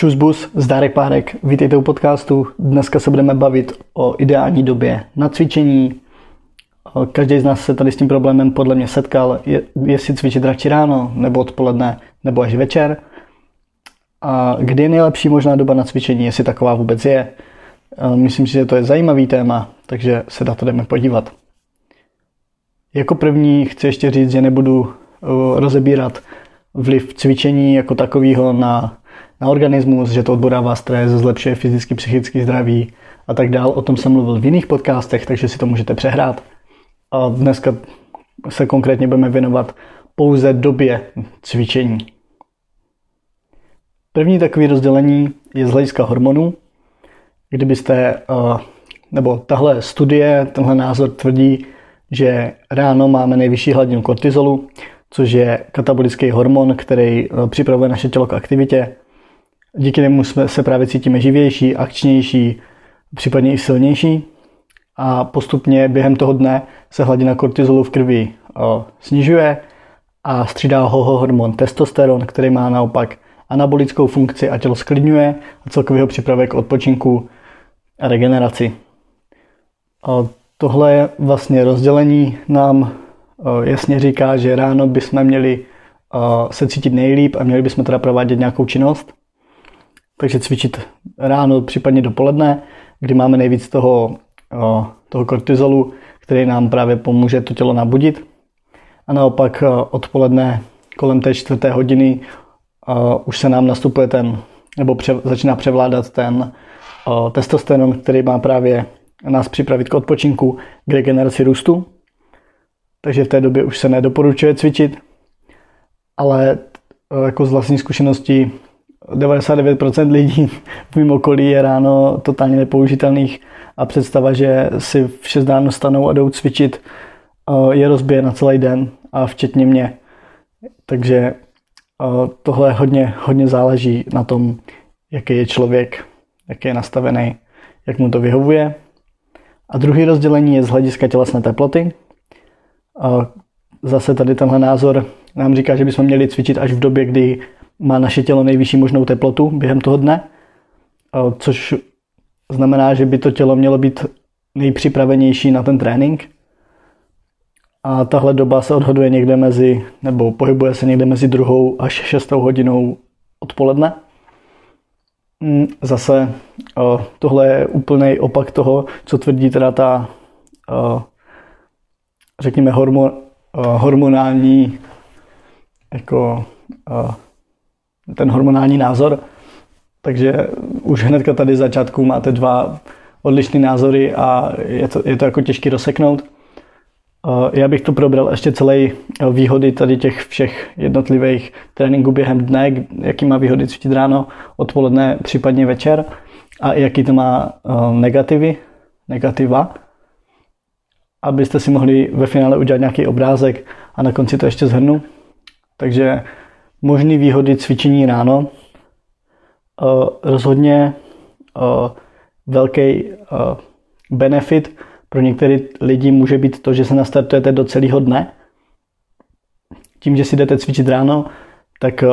Čusbus, zdárek párek, vítejte u podcastu. Dneska se budeme bavit o ideální době na cvičení. Každý z nás se tady s tím problémem podle mě setkal, je, jestli cvičit radši ráno, nebo odpoledne, nebo až večer. A kdy je nejlepší možná doba na cvičení, jestli taková vůbec je. Myslím si, že to je zajímavý téma, takže se na to jdeme podívat. Jako první chci ještě říct, že nebudu rozebírat vliv cvičení jako takového na na organismus, že to odborává stres, zlepšuje fyzicky, psychický zdraví a tak dál. O tom jsem mluvil v jiných podcastech, takže si to můžete přehrát. A dneska se konkrétně budeme věnovat pouze době cvičení. První takové rozdělení je z hlediska hormonů. Kdybyste, nebo tahle studie, tenhle názor tvrdí, že ráno máme nejvyšší hladinu kortizolu, což je katabolický hormon, který připravuje naše tělo k aktivitě Díky němu jsme se právě cítíme živější, akčnější, případně i silnější. A postupně během toho dne se hladina kortizolu v krvi snižuje a střídá ho hormon testosteron, který má naopak anabolickou funkci a tělo sklidňuje a celkově ho připravuje k odpočinku a regeneraci. A tohle vlastně rozdělení nám jasně říká, že ráno bychom měli se cítit nejlíp a měli bychom teda provádět nějakou činnost. Takže cvičit ráno, případně dopoledne, kdy máme nejvíc toho, toho kortizolu, který nám právě pomůže to tělo nabudit. A naopak odpoledne kolem té čtvrté hodiny už se nám nastupuje ten, nebo pře, začíná převládat ten testosteron, který má právě nás připravit k odpočinku, k regeneraci růstu. Takže v té době už se nedoporučuje cvičit, ale jako z vlastní zkušenosti 99% lidí v mém okolí je ráno totálně nepoužitelných a představa, že si v 6 ráno stanou a jdou cvičit, eh, je rozbije na celý den a včetně mě. Takže eh, tohle hodně, hodně záleží na tom, jaký je člověk, jaký je nastavený, jak mu to vyhovuje. A druhý rozdělení je z hlediska tělesné teploty. Zase tady tenhle názor nám říká, že bychom měli cvičit až v době, kdy má naše tělo nejvyšší možnou teplotu během toho dne, což znamená, že by to tělo mělo být nejpřipravenější na ten trénink. A tahle doba se odhoduje někde mezi, nebo pohybuje se někde mezi druhou až šestou hodinou odpoledne. Mm, zase tohle je úplný opak toho, co tvrdí teda ta, řekněme, hormon, hormonální jako ten hormonální názor. Takže už hnedka tady začátku máte dva odlišné názory a je to, je to jako těžký rozseknout. Já bych to probral ještě celé výhody tady těch všech jednotlivých tréninků během dne, jaký má výhody cvičit ráno, odpoledne, případně večer a jaký to má negativy, negativa, abyste si mohli ve finále udělat nějaký obrázek a na konci to ještě zhrnu. Takže možné výhody cvičení ráno. Uh, rozhodně uh, velký uh, benefit pro některé lidi může být to, že se nastartujete do celého dne. Tím, že si jdete cvičit ráno, tak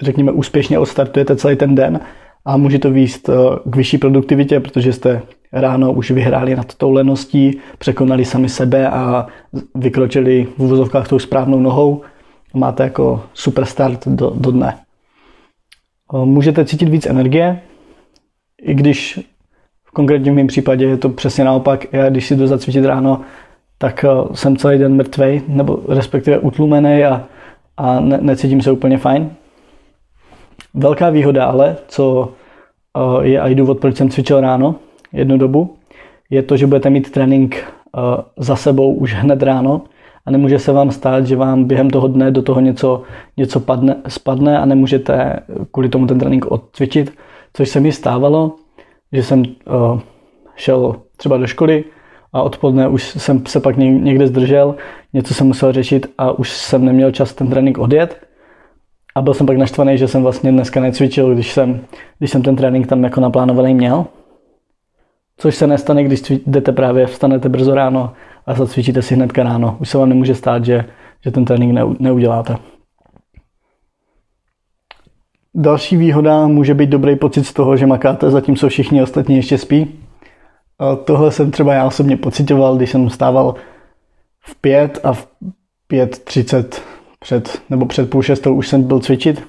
řekněme úspěšně odstartujete celý ten den a může to výst k vyšší produktivitě, protože jste ráno už vyhráli nad tou leností, překonali sami sebe a vykročili v úvozovkách tou správnou nohou máte jako super start do, do dne. Můžete cítit víc energie, i když v konkrétním mém případě je to přesně naopak. Já když si jdu zacvičit ráno, tak jsem celý den mrtvej, nebo respektive utlumený a, a ne, necítím se úplně fajn. Velká výhoda ale, co je i důvod, proč jsem cvičil ráno jednu dobu, je to, že budete mít trénink za sebou už hned ráno, a nemůže se vám stát, že vám během toho dne do toho něco, něco padne, spadne a nemůžete kvůli tomu ten trénink odcvičit, což se mi stávalo, že jsem uh, šel třeba do školy a odpoledne už jsem se pak někde zdržel, něco jsem musel řešit a už jsem neměl čas ten trénink odjet. A byl jsem pak naštvaný, že jsem vlastně dneska necvičil, když jsem, když jsem ten trénink tam jako naplánovaný měl. Což se nestane, když jdete právě, vstanete brzo ráno a zacvičíte si hnedka ráno. Už se vám nemůže stát, že, že ten trénink neuděláte. další výhoda může být dobrý pocit z toho, že makáte, zatímco všichni ostatní ještě spí. A tohle jsem třeba já osobně pocitoval, když jsem stával v pět a v 5.30 před, nebo před půl šestou už jsem byl cvičit,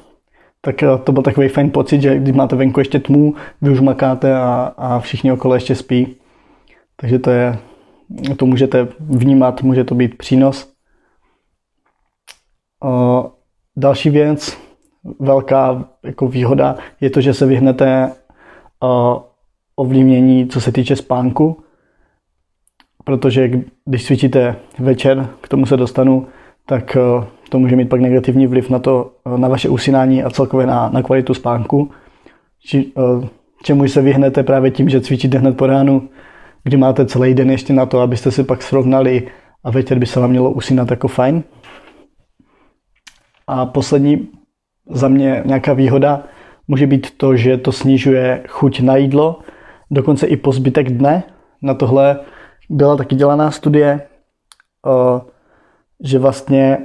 tak to byl takový fajn pocit, že když máte venku ještě tmu, vy už makáte a, a všichni okolo ještě spí. Takže to je, to můžete vnímat, může to být přínos. Další věc, velká jako výhoda, je to, že se vyhnete ovlivnění, co se týče spánku, protože když cvičíte večer, k tomu se dostanu, tak to může mít pak negativní vliv na to, na vaše usínání a celkově na, na kvalitu spánku. Či, čemu se vyhnete právě tím, že cvičíte hned po ránu, kdy máte celý den ještě na to, abyste si pak srovnali a večer by se vám mělo usínat jako fajn. A poslední za mě nějaká výhoda může být to, že to snižuje chuť na jídlo, dokonce i po zbytek dne. Na tohle byla taky dělaná studie, že vlastně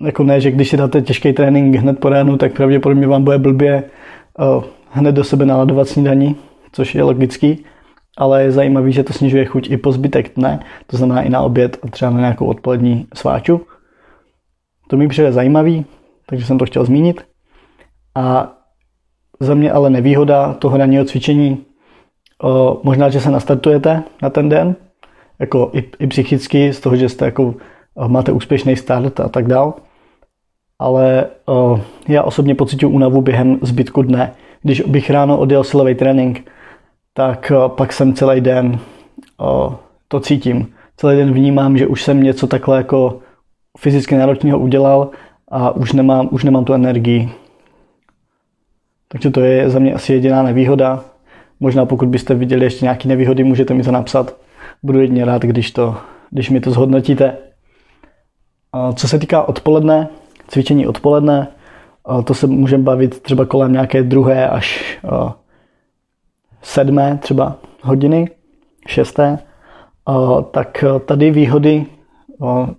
jako ne, že když si dáte těžký trénink hned po ránu, tak pravděpodobně vám bude blbě hned do sebe naladovat snídaní, což je logický, ale je zajímavý, že to snižuje chuť i po zbytek dne, to znamená i na oběd a třeba na nějakou odpolední sváču. To mi přijde zajímavý, takže jsem to chtěl zmínit. A za mě ale nevýhoda toho ranního cvičení, o, možná, že se nastartujete na ten den, jako i, i psychicky, z toho, že jste jako, máte úspěšný start a tak dál. Ale o, já osobně pocituju únavu během zbytku dne. Když bych ráno odjel silový trénink, tak o, pak jsem celý den o, to cítím. Celý den vnímám, že už jsem něco takhle jako fyzicky náročného udělal a už nemám, už nemám tu energii. Takže to je za mě asi jediná nevýhoda. Možná pokud byste viděli ještě nějaké nevýhody, můžete mi to napsat. Budu jedině rád, když, to, když mi to zhodnotíte. Co se týká odpoledne, cvičení odpoledne, to se můžeme bavit třeba kolem nějaké druhé až sedmé třeba hodiny, šesté. Tak tady výhody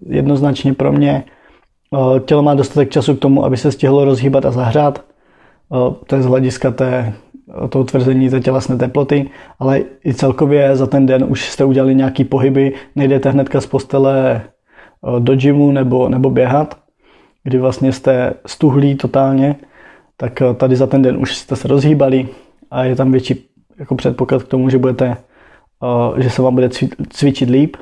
jednoznačně pro mě tělo má dostatek času k tomu, aby se stihlo rozhýbat a zahřát. To je z hlediska té, toho tvrzení té tělesné teploty, ale i celkově za ten den už jste udělali nějaký pohyby, nejdete hnedka z postele do gymu nebo, nebo běhat, kdy vlastně jste stuhlí totálně, tak tady za ten den už jste se rozhýbali a je tam větší jako předpoklad k tomu, že budete, že se vám bude cvičit líp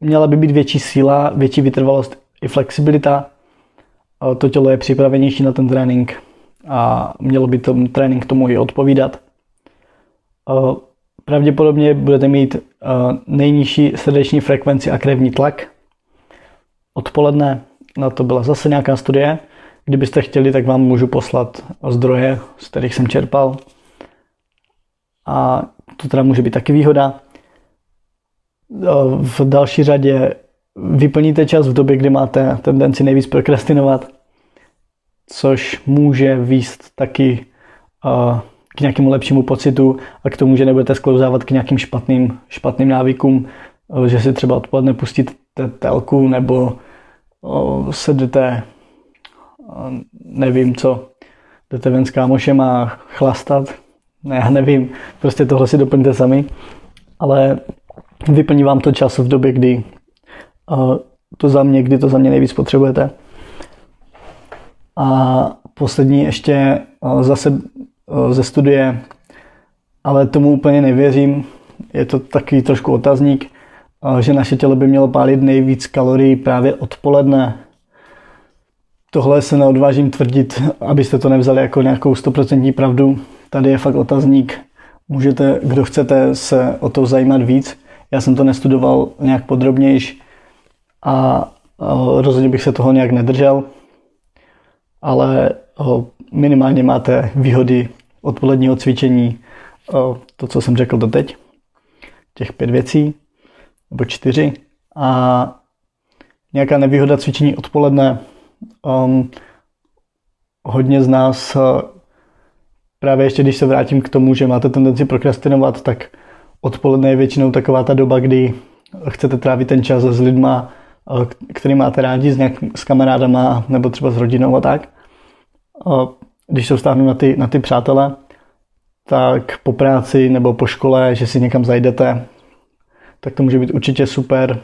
měla by být větší síla, větší vytrvalost i flexibilita. To tělo je připravenější na ten trénink a mělo by ten trénink tomu i odpovídat. Pravděpodobně budete mít nejnižší srdeční frekvenci a krevní tlak. Odpoledne na to byla zase nějaká studie. Kdybyste chtěli, tak vám můžu poslat zdroje, z kterých jsem čerpal. A to teda může být taky výhoda v další řadě vyplníte čas v době, kdy máte tendenci nejvíc prokrastinovat, což může výst taky k nějakému lepšímu pocitu a k tomu, že nebudete sklouzávat k nějakým špatným, špatným návykům, že si třeba odpoledne pustíte telku nebo se jdete, nevím co, jdete ven s kámošem a chlastat, ne, já nevím, prostě tohle si doplňte sami, ale vyplní vám to čas v době, kdy to za mě, kdy to za mě nejvíc potřebujete. A poslední ještě zase ze studie, ale tomu úplně nevěřím, je to takový trošku otazník, že naše tělo by mělo pálit nejvíc kalorií právě odpoledne. Tohle se neodvážím tvrdit, abyste to nevzali jako nějakou stoprocentní pravdu. Tady je fakt otazník. Můžete, kdo chcete se o to zajímat víc, já jsem to nestudoval nějak podrobnějš a rozhodně bych se toho nějak nedržel, ale minimálně máte výhody odpoledního cvičení, to, co jsem řekl doteď, těch pět věcí, nebo čtyři. A nějaká nevýhoda cvičení odpoledne. Um, hodně z nás, právě ještě když se vrátím k tomu, že máte tendenci prokrastinovat, tak odpoledne je většinou taková ta doba, kdy chcete trávit ten čas s lidma, eh, který máte rádi, s, nějak, s kamarádama nebo třeba s rodinou a tak. když se vztáhnu na ty, na ty přátele, tak po práci nebo po škole, že si někam zajdete, tak to může být určitě super.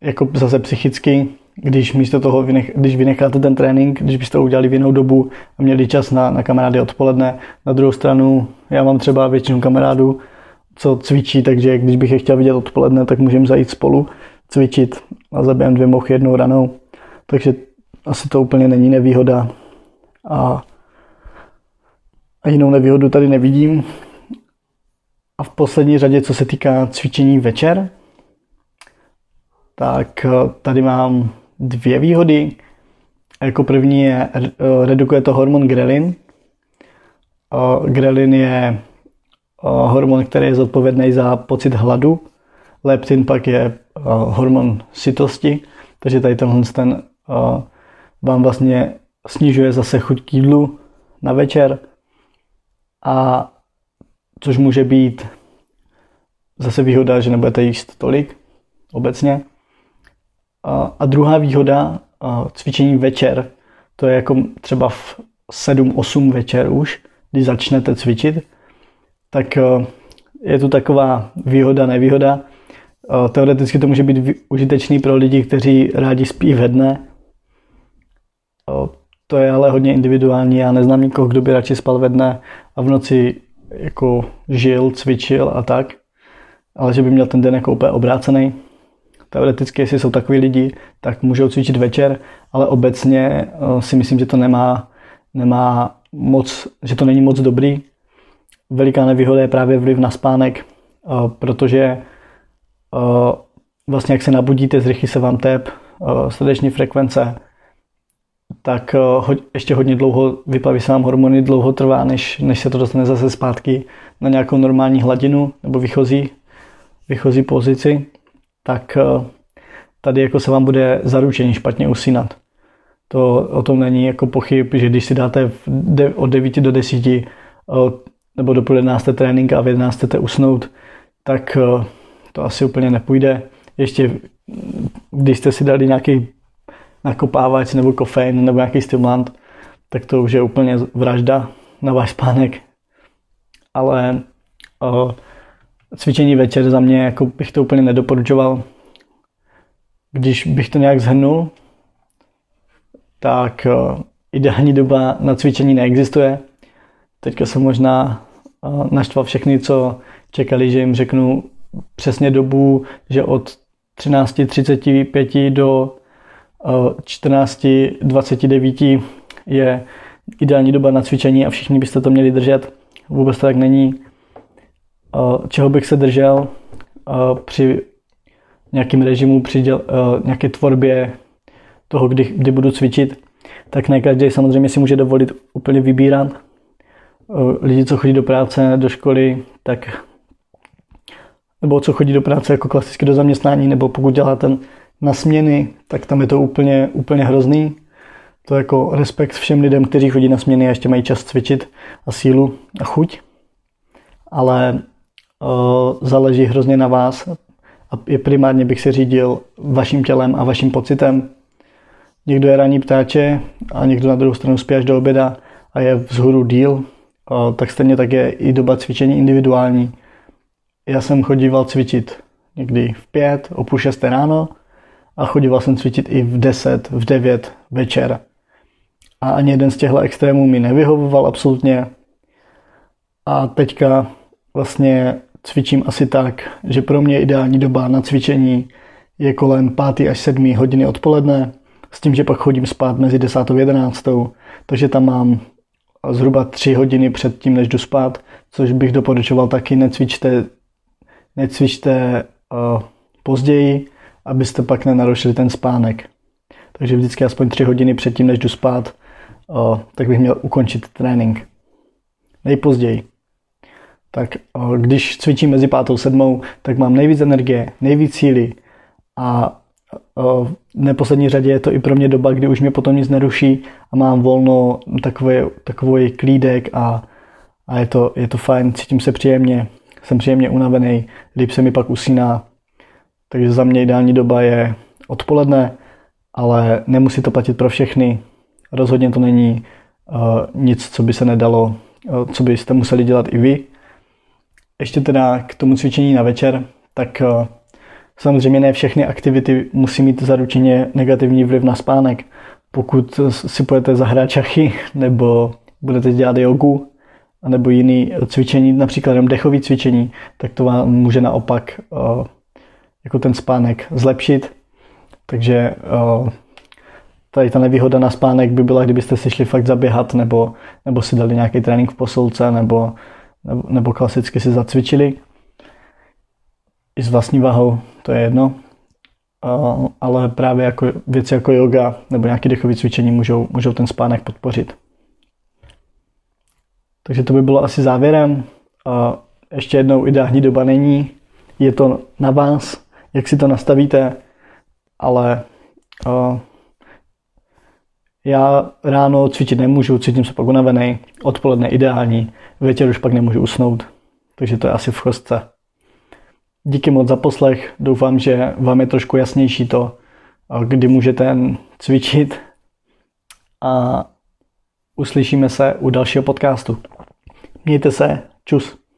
Jako zase psychicky, když místo toho, vynech, když vynecháte ten trénink, když byste to udělali v jinou dobu a měli čas na, na kamarády odpoledne. Na druhou stranu, já mám třeba většinu kamarádů, co cvičí, takže když bych je chtěl vidět odpoledne, tak můžeme zajít spolu cvičit a zabijem dvě mochy jednou ranou. Takže asi to úplně není nevýhoda. A, a jinou nevýhodu tady nevidím. A v poslední řadě, co se týká cvičení večer, tak tady mám dvě výhody. Jako první je, redukuje to hormon grelin. Grelin je hormon, který je zodpovědný za pocit hladu. Leptin pak je hormon sytosti, takže tady tenhle ten vám vlastně snižuje zase chuť k jídlu na večer a což může být zase výhoda, že nebudete jíst tolik obecně. A, druhá výhoda cvičení večer, to je jako třeba v 7-8 večer už, když začnete cvičit, tak je tu taková výhoda, nevýhoda. Teoreticky to může být užitečný pro lidi, kteří rádi spí ve dne. To je ale hodně individuální. Já neznám nikoho, kdo by radši spal ve dne a v noci jako žil, cvičil a tak. Ale že by měl ten den jako úplně obrácený. Teoreticky, jestli jsou takový lidi, tak můžou cvičit večer, ale obecně si myslím, že to nemá, nemá moc, že to není moc dobrý. Veliká nevýhoda je právě vliv na spánek, protože vlastně jak se nabudíte, zrychlí se vám tep, srdeční frekvence, tak ještě hodně dlouho vyplaví se vám hormony, dlouho trvá, než, než se to dostane zase zpátky na nějakou normální hladinu nebo vychozí, vychozí pozici, tak tady jako se vám bude zaručeně špatně usínat. To o tom není jako pochyb, že když si dáte od 9 do 10 nebo do půl 11 trénink a v 11 chcete usnout, tak to asi úplně nepůjde. Ještě když jste si dali nějaký nakopávač nebo kofein nebo nějaký stimulant, tak to už je úplně vražda na váš spánek. Ale o, cvičení večer za mě jako bych to úplně nedoporučoval. Když bych to nějak zhrnul, tak o, ideální doba na cvičení neexistuje. Teďka jsem možná o, naštval všechny, co čekali, že jim řeknu přesně dobu, že od 13.35 do 14.29 je ideální doba na cvičení a všichni byste to měli držet. Vůbec to tak není. Čeho bych se držel při nějakém režimu, při děl, nějaké tvorbě toho, kdy, kdy budu cvičit, tak ne každý samozřejmě si může dovolit úplně vybírat. Lidi, co chodí do práce, do školy, tak nebo co chodí do práce jako klasicky do zaměstnání, nebo pokud dělá ten na směny, tak tam je to úplně, úplně hrozný. To je jako respekt všem lidem, kteří chodí na směny a ještě mají čas cvičit a sílu a chuť. Ale záleží hrozně na vás a primárně bych se řídil vaším tělem a vaším pocitem. Někdo je ranní ptáče a někdo na druhou stranu spí až do oběda a je vzhůru díl, tak stejně tak je i doba cvičení individuální. Já jsem chodíval cvičit někdy v pět, o půl šesté ráno a chodíval jsem cvičit i v 10, v 9 večer. A ani jeden z těchto extrémů mi nevyhovoval absolutně. A teďka vlastně cvičím asi tak, že pro mě ideální doba na cvičení je kolem 5. až 7 hodiny odpoledne, s tím, že pak chodím spát mezi 10 a 11. Takže tam mám zhruba 3 hodiny před tím, než jdu spát, což bych doporučoval taky, necvičte, necvičte uh, později, abyste pak nenarušili ten spánek. Takže vždycky aspoň 3 hodiny předtím, než jdu spát, o, tak bych měl ukončit trénink. Nejpozději. Tak o, když cvičím mezi pátou a sedmou, tak mám nejvíc energie, nejvíc síly a o, v neposlední řadě je to i pro mě doba, kdy už mě potom nic neruší a mám volno, takový, takový klídek a, a je, to, je to fajn, cítím se příjemně, jsem příjemně unavený, líp se mi pak usíná, takže za mě ideální doba je odpoledne, ale nemusí to platit pro všechny. Rozhodně to není nic, co by se nedalo, co byste museli dělat i vy. Ještě teda k tomu cvičení na večer, tak samozřejmě ne všechny aktivity musí mít zaručeně negativní vliv na spánek. Pokud si půjdete zahrát šachy nebo budete dělat jogu, nebo jiný cvičení, například jenom dechové cvičení, tak to vám může naopak uh, jako ten spánek zlepšit. Takže uh, tady ta nevýhoda na spánek by byla, kdybyste si šli fakt zaběhat nebo, nebo si dali nějaký trénink v posilce nebo, nebo, klasicky si zacvičili. I s vlastní váhou, to je jedno. Ale právě jako věci jako yoga nebo nějaké dechové cvičení můžou, můžou ten spánek podpořit. Takže to by bylo asi závěrem. Ještě jednou ideální doba není. Je to na vás, jak si to nastavíte, ale já ráno cvičit nemůžu, cítím se pak unavený, odpoledne ideální, večer už pak nemůžu usnout. Takže to je asi v chostce. Díky moc za poslech, doufám, že vám je trošku jasnější to, kdy můžete cvičit a uslyšíme se u dalšího podcastu. Mějte se, čus.